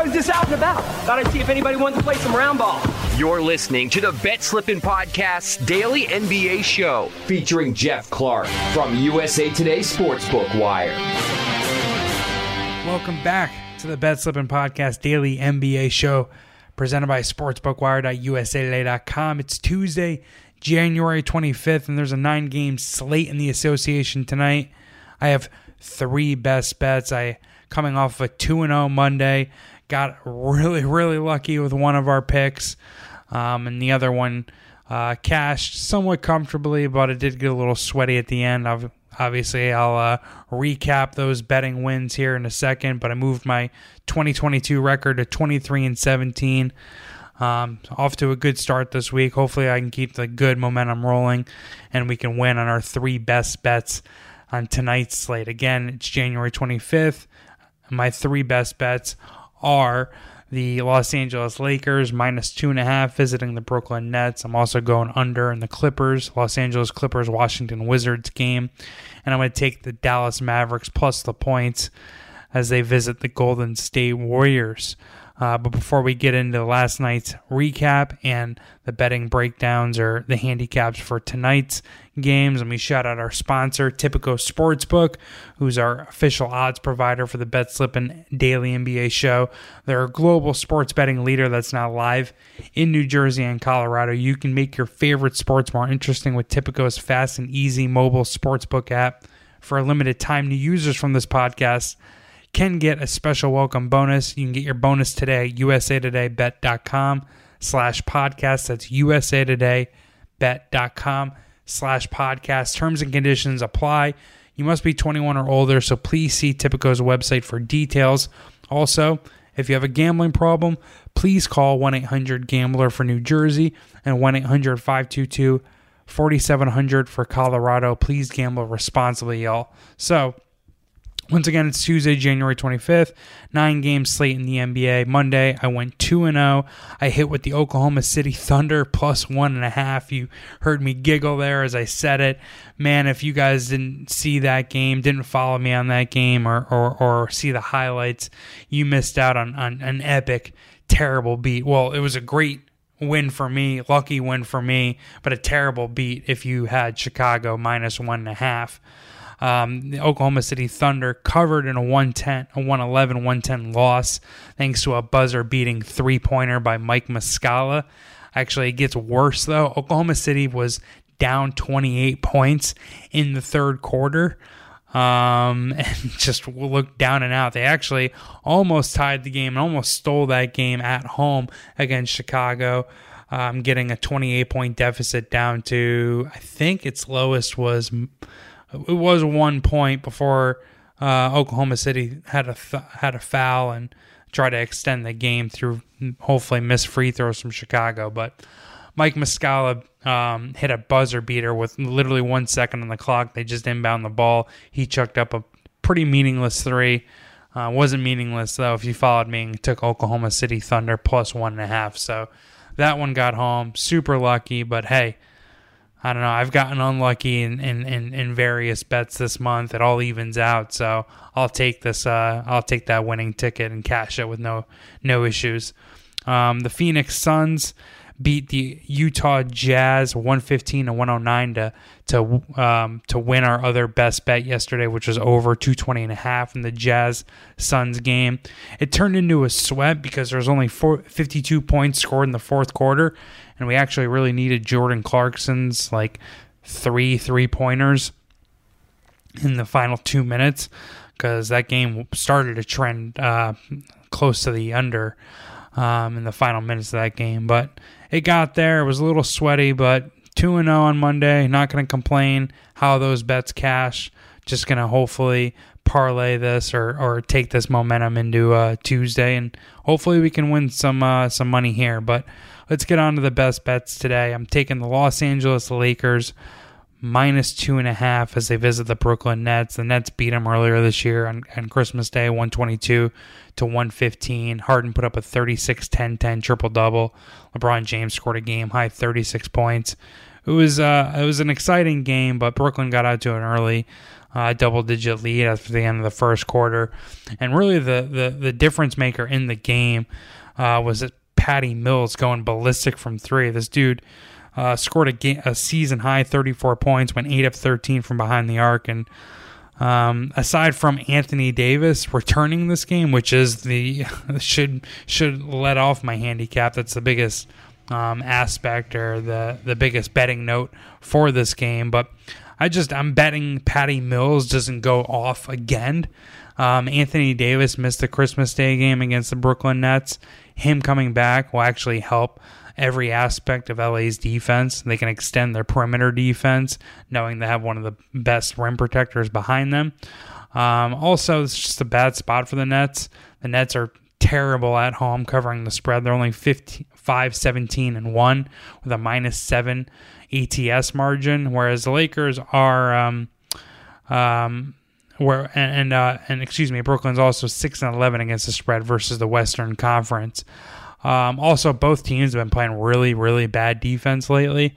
I was just out and about. Thought I'd see if anybody wanted to play some round ball. You're listening to the Bet Slippin' Podcast's daily NBA show featuring Geoff Clark from USA Today Sportsbook Wire. Welcome back to the Bet Slippin' Podcast daily NBA show presented by sportsbookwire.usatoday.com. It's Tuesday, January 25th, and there's a nine game slate in the association tonight. I have three best bets. I coming off of a 2 0 Monday. Got really, really lucky with one of our picks, um, and the other one uh, cashed somewhat comfortably, but it did get a little sweaty at the end. I've, obviously, I'll uh, recap those betting wins here in a second, but I moved my 2022 record to 23 and 17. Um, off to a good start this week. Hopefully, I can keep the good momentum rolling and we can win on our three best bets on tonight's slate. Again, it's January 25th. My three best bets are the Los Angeles Lakers minus two and a half visiting the Brooklyn Nets. I'm also going under in the Clippers, Los Angeles Clippers, Washington Wizards game. And I'm going to take the Dallas Mavericks plus the points as they visit the Golden State Warriors. Uh, but before we get into last night's recap and the betting breakdowns or the handicaps for tonight's games, let me shout out our sponsor, Tipico Sportsbook, who's our official odds provider for the Bet Slippin' Daily NBA show. They're a global sports betting leader that's now live in New Jersey and Colorado. You can make your favorite sports more interesting with Tipico's fast and easy mobile sportsbook app. For a limited time, new users from this podcast can get a special welcome bonus. You can get your bonus today at usatodaybet.com slash podcast. That's usatodaybet.com slash podcast. Terms and conditions apply. You must be 21 or older, so please see Tipico's website for details. Also, if you have a gambling problem, please call 1 800 Gambler for New Jersey and 1 800 522 4700 for Colorado. Please gamble responsibly, y'all. So, once again, it's Tuesday, January 25th. Nine game slate in the NBA. Monday, I went 2 0. I hit with the Oklahoma City Thunder plus one and a half. You heard me giggle there as I said it. Man, if you guys didn't see that game, didn't follow me on that game, or, or, or see the highlights, you missed out on, on an epic, terrible beat. Well, it was a great win for me, lucky win for me, but a terrible beat if you had Chicago minus one and a half. Um, the Oklahoma City Thunder covered in a 110, a 111, 110 loss thanks to a buzzer beating three pointer by Mike Muscala. Actually, it gets worse though. Oklahoma City was down 28 points in the third quarter um, and just looked down and out. They actually almost tied the game and almost stole that game at home against Chicago. Um, getting a 28 point deficit down to, I think its lowest was it was one point before uh, Oklahoma City had a th- had a foul and tried to extend the game through hopefully missed free throws from Chicago. But Mike Muscala um, hit a buzzer beater with literally one second on the clock. They just inbound the ball. He chucked up a pretty meaningless three. Uh, wasn't meaningless though. If you followed me, and took Oklahoma City Thunder plus one and a half. So that one got home. Super lucky, but hey, I don't know. I've gotten unlucky in, in, in, in, various bets this month. It all evens out, so I'll take this. Uh, I'll take that winning ticket and cash it with no no issues. Um, the Phoenix Suns beat the Utah Jazz 115 to 109 to to um, to win our other best bet yesterday, which was over 220 and a half in the Jazz Suns game. It turned into a sweat because there was only four, 52 points scored in the fourth quarter, and we actually really needed Jordan Clarkson's like three three pointers in the final two minutes because that game started to trend uh, close to the under um, in the final minutes of that game, but it got there. It was a little sweaty, but 2 0 on Monday. Not going to complain how those bets cash. Just going to hopefully parlay this or, or take this momentum into uh, Tuesday, and hopefully we can win some uh, some money here. But let's get on to the best bets today. I'm taking the Los Angeles Lakers minus two and a half as they visit the Brooklyn Nets. The Nets beat them earlier this year on, on Christmas Day, 122 to 115. Harden put up a 36 10 10 triple double. LeBron James scored a game high 36 points. it was uh, it was an exciting game, but Brooklyn got out to an early uh, double digit lead after the end of the first quarter, and really the the, the difference maker in the game uh, was that Patty Mills going ballistic from three. This dude. Uh, scored a, a season high 34 points, went 8 of 13 from behind the arc, and um, aside from Anthony Davis returning this game, which is the should should let off my handicap. That's the biggest um, aspect or the the biggest betting note for this game. But I just I'm betting Patty Mills doesn't go off again. Um, Anthony Davis missed the Christmas Day game against the Brooklyn Nets. Him coming back will actually help every aspect of LA's defense. They can extend their perimeter defense, knowing they have one of the best rim protectors behind them. Um, also, it's just a bad spot for the Nets. The Nets are terrible at home covering the spread. They're only 15, 5, 17, and 1 with a minus 7 ATS margin, whereas the Lakers are. Um, um, where and and, uh, and excuse me, Brooklyn's also six and eleven against the spread versus the Western Conference. Um, also, both teams have been playing really, really bad defense lately.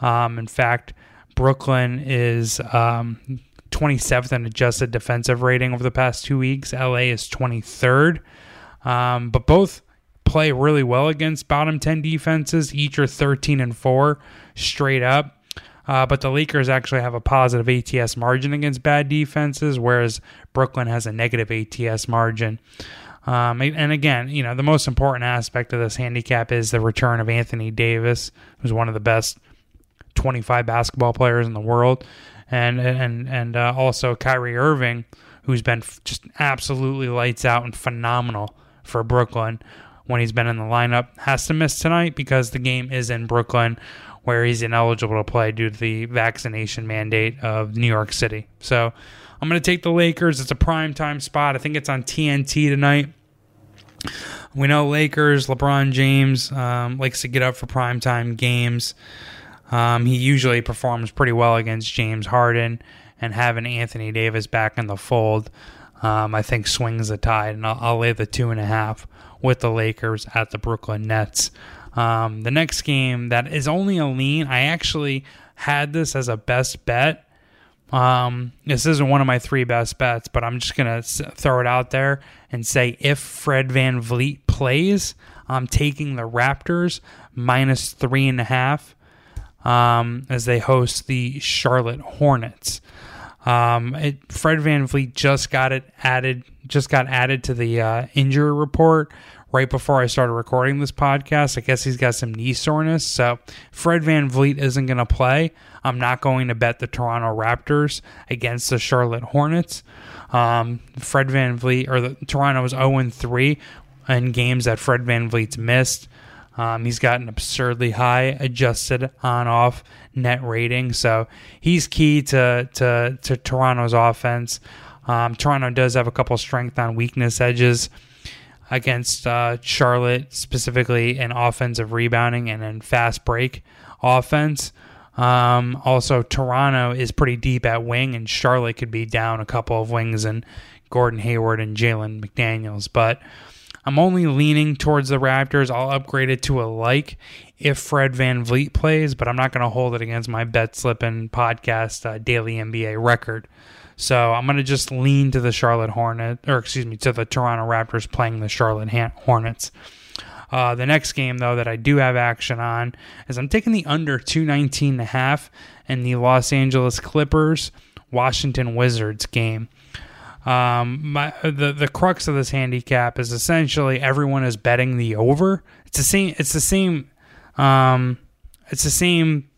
Um, in fact, Brooklyn is um, 27th in adjusted defensive rating over the past two weeks. LA is 23rd. Um, but both play really well against bottom 10 defenses. Each are 13 and 4 straight up. Uh, but the Lakers actually have a positive ATS margin against bad defenses, whereas Brooklyn has a negative ATS margin. Um, and again, you know, the most important aspect of this handicap is the return of Anthony Davis, who's one of the best 25 basketball players in the world, and and and uh, also Kyrie Irving, who's been just absolutely lights out and phenomenal for Brooklyn when he's been in the lineup. Has to miss tonight because the game is in Brooklyn, where he's ineligible to play due to the vaccination mandate of New York City. So I'm going to take the Lakers. It's a prime time spot. I think it's on TNT tonight. We know Lakers, LeBron James um, likes to get up for prime time games. Um, he usually performs pretty well against James Harden, and having Anthony Davis back in the fold, um, I think swings the tide. And I'll, I'll, lay the two and a half with the Lakers at the Brooklyn Nets. Um, the next game that is only a lean, I actually had this as a best bet um, this isn't one of my three best bets, but I'm just to throw it out there and say if Fred Van VanVleet plays, I'm taking the Raptors minus three and a half um, as they host the Charlotte Hornets. Um, it, Fred VanVleet just got it added, just got added to the uh, injury report right before I started recording this podcast. I guess he's got some knee soreness. So Fred Van VanVleet isn't going to play. I'm not going to bet the Toronto Raptors against the Charlotte Hornets. Um, Fred VanVleet, or the Toronto is 0 3 in games that Fred VanVleet's missed. Um, he's got an absurdly high adjusted on off net rating. So he's key to, to, to Toronto's offense. Um, Toronto does have a couple strength on weakness edges against uh, Charlotte, specifically in offensive rebounding and in fast break offense. Um, also, Toronto is pretty deep at wing, and Charlotte could be down a couple of wings and Gordon Hayward and Jalen McDaniels. But I'm only leaning towards the Raptors. I'll upgrade it to a like if Fred VanVleet plays, but I'm not going to hold it against my bet slipping podcast uh, daily NBA record. So I'm going to just lean to the Charlotte Hornet, or excuse me, to the Toronto Raptors playing the Charlotte Hornets. Uh, the next game, though, that I do have action on is I'm taking the under 219 and a half in the Los Angeles Clippers Washington Wizards game. Um, my, the the crux of this handicap is essentially everyone is betting the over. It's the same. It's the same. Um, it's the same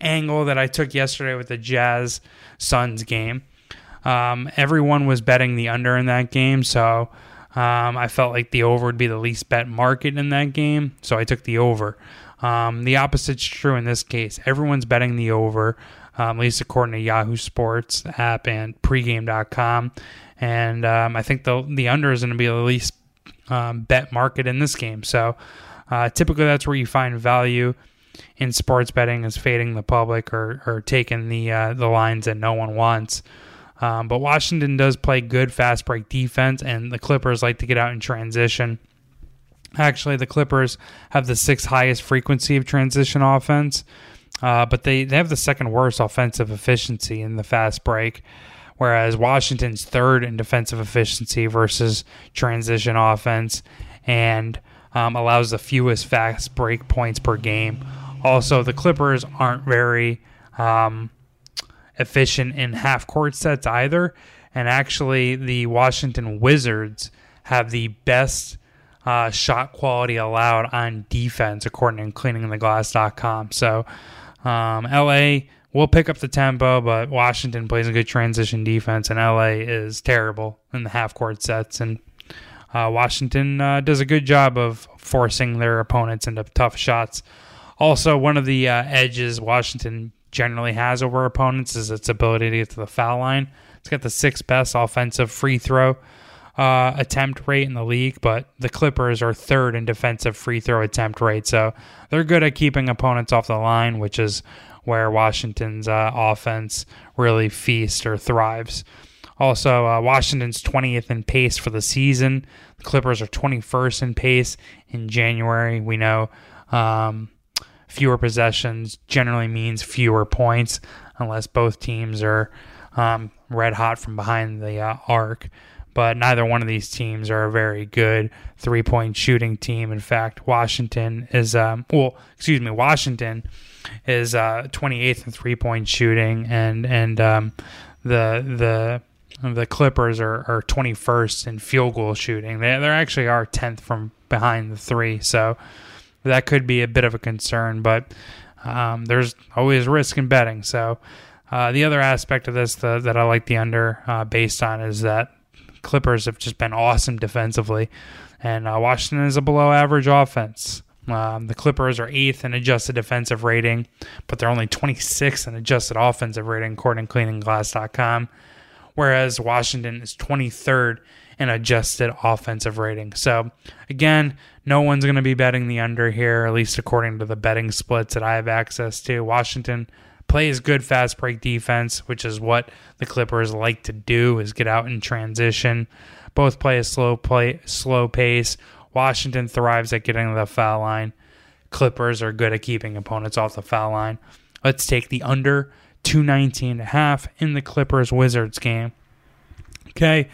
angle that I took yesterday with the Jazz Suns game. Um, everyone was betting the under in that game, so um, I felt like the over would be the least bet market in that game, so I took the over. Um, the opposite's true in this case. Everyone's betting the over, um, at least according to Yahoo Sports app and pregame.com. And um, I think the the under is going to be the least um, bet market in this game. So uh, typically that's where you find value in sports betting is fading the public or, or taking the uh, the lines that no one wants. Um, but Washington does play good fast break defense, and the Clippers like to get out in transition. Actually, the Clippers have the sixth highest frequency of transition offense. uh, but they, they have the second worst offensive efficiency in the fast break, whereas Washington's third in defensive efficiency versus transition offense and um, allows the fewest fast break points per game. Also, the Clippers aren't very um, efficient in half court sets either. And actually, the Washington Wizards have the best uh, shot quality allowed on defense, according to cleaningtheglass.com. So, um, LA will pick up the tempo, but Washington plays a good transition defense, and LA is terrible in the half court sets. And uh, Washington uh, does a good job of forcing their opponents into tough shots. Also, one of the uh, edges Washington generally has over opponents is its ability to get to the foul line. It's got the sixth best offensive free throw uh, attempt rate in the league, but the Clippers are third in defensive free throw attempt rate. So they're good at keeping opponents off the line, which is where Washington's uh, offense really feasts or thrives. Also, uh, Washington's 20th in pace for the season. The Clippers are 21st in pace in January. We know um, fewer possessions generally means fewer points, unless both teams are um, red hot from behind the uh, arc but neither one of these teams are a very good three point shooting team. In fact, Washington is, um, well, excuse me, Washington is uh, 28th in three point shooting, and and um, the the the Clippers are, are 21st in field goal shooting. They they actually are 10th from behind the three, so that could be a bit of a concern. But um, there's always risk in betting. So uh, the other aspect of this the, that I like the under uh, based on is that Clippers have just been awesome defensively, and uh, Washington is a below average offense. Um, the Clippers are eighth in adjusted defensive rating, but they're only 26th in adjusted offensive rating, according to cleaningtheglass.com, whereas Washington is 23rd in adjusted offensive rating. So, again, no one's going to be betting the under here, at least according to the betting splits that I have access to. Washington plays good fast break defense, which is what the Clippers like to do is get out in transition. Both play a slow play slow pace. Washington thrives at getting to the foul line. Clippers are good at keeping opponents off the foul line. Let's take the under 219 and a half in the Clippers Wizards game. Okay.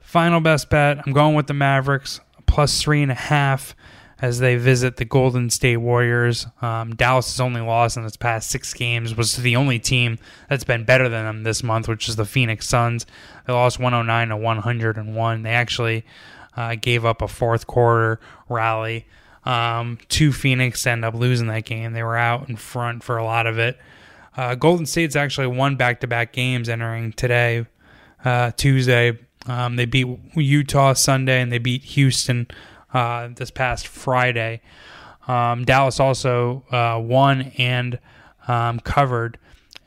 Final best bet. I'm going with the Mavericks plus three and a half as they visit the Golden State Warriors. Um, Dallas' only loss in its past six games was the only team that's been better than them this month, which is the Phoenix Suns. They lost 109 to 101. They actually uh, gave up a fourth quarter rally um, Phoenix, end up losing that game. They were out in front for a lot of it. Uh, Golden State's actually won back to back games entering today, uh, Tuesday. Um, they beat Utah Sunday and they beat Houston uh, this past Friday. Um, Dallas also uh, won and um, covered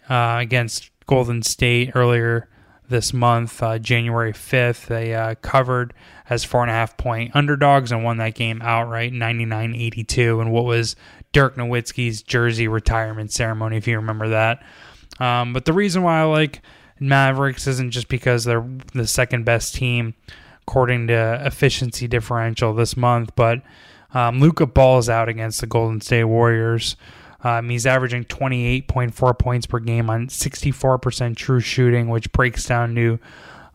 uh, against Golden State earlier this month, uh, January 5th. They covered as four and a half point underdogs and won that game outright 99 82 and what was Dirk Nowitzki's jersey retirement ceremony, if you remember that. Um, but the reason why I like Mavericks isn't just because they're the second best team according to efficiency differential this month. But um, Luka balls out against the Golden State Warriors. Um, he's averaging 28.4 points per game on 64% true shooting, which breaks down to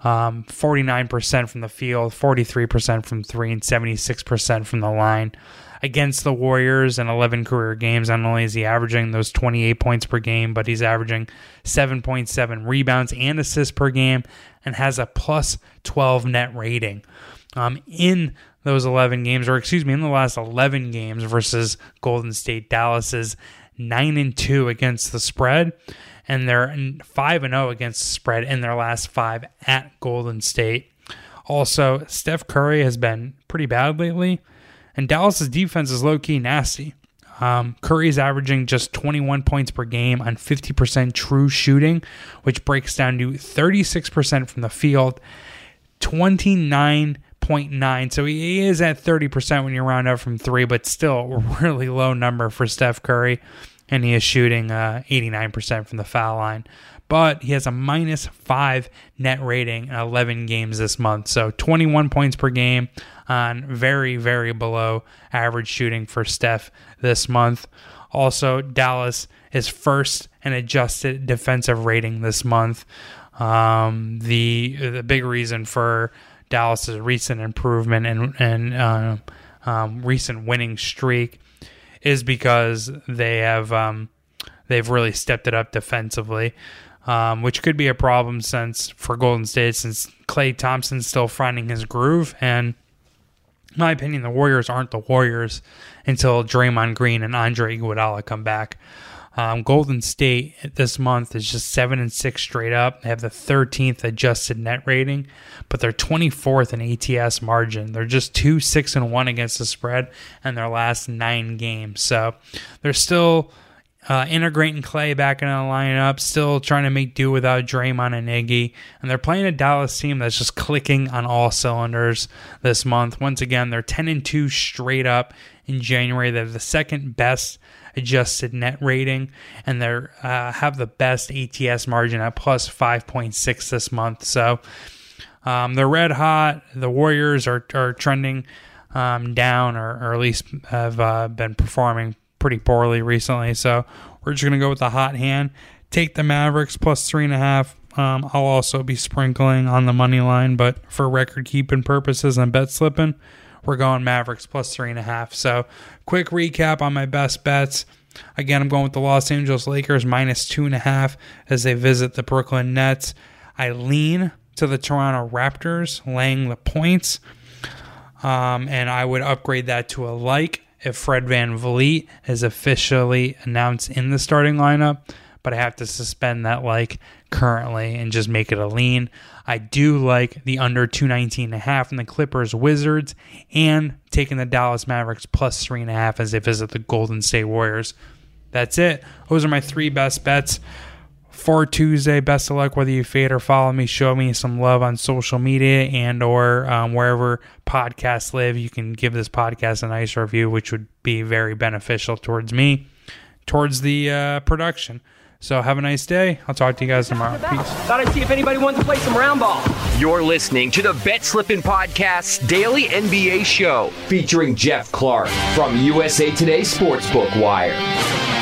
um, 49% from the field, 43% from three, and 76% from the line. Against the Warriors in 11 career games, not only is he averaging those 28 points per game, but he's averaging 7.7 rebounds and assists per game and has a plus 12 net rating. Um, in those 11 games, or excuse me, in the last 11 games versus Golden State, Dallas is 9 and 2 against the spread, and they're 5 and 0 against spread in their last five at Golden State. Also, Steph Curry has been pretty bad lately, and Dallas's defense is low key nasty. Um, Curry is averaging just 21 points per game on 50% true shooting, which breaks down to 36% from the field, 29.9. So he is at 30% when you round up from three, but still a really low number for Steph Curry. And he is shooting uh, 89% from the foul line. but he has a minus five net rating in 11 games this month. So 21 points per game on very, very below average shooting for Steph this month. Also, Dallas is first in adjusted defensive rating this month. Um, the the big reason for Dallas's recent improvement and and uh, um, recent winning streak is because they have um, they've really stepped it up defensively, um, which could be a problem since for Golden State since Klay Thompson's still finding his groove and. In my opinion, the Warriors aren't the Warriors until Draymond Green and Andre Iguodala come back. Um, Golden State this month is just seven and six straight up. They have the 13th adjusted net rating, but they're 24th in ATS margin. They're just two six and one against the spread in their last nine games. So they're still uh, integrating Klay back into the lineup, still trying to make do without Draymond and Iggy. And they're playing a Dallas team that's just clicking on all cylinders this month. Once again, they're 10 and 2 straight up in January. They're the second best adjusted net rating, and they uh, have the best ATS margin at plus 5.6 this month. So um, they're red hot. The Warriors are, are trending um, down, or, or, at least have uh, been performing pretty poorly recently. So we're just going to go with the hot hand. Take the Mavericks plus three and a half. Um, I'll also be sprinkling on the money line, but for record keeping purposes and bet slipping, we're going Mavericks plus three and a half. So, quick recap on my best bets. Again, I'm going with the Los Angeles Lakers minus two and a half as they visit the Brooklyn Nets. I lean to the Toronto Raptors laying the points, um, and I would upgrade that to a like if Fred Van VanVleet is officially announced in the starting lineup, but I have to suspend that like currently and just make it a lean. I do like the under 219 and a half in the Clippers Wizards and taking the Dallas Mavericks plus three and a half as they visit the Golden State Warriors. That's it. Those are my three best bets for Tuesday. Best of luck whether you fade or follow me. Show me some love on social media and or um, wherever podcasts live. You can give this podcast a nice review, which would be very beneficial towards me, towards the uh, production. So have a nice day. I'll talk to you guys tomorrow. Peace. Thought I'd see if anybody wants to play some round ball. You're listening to the Bet Slippin' Podcast's daily NBA show featuring Geoff Clark from USA Today Sportsbook Wire.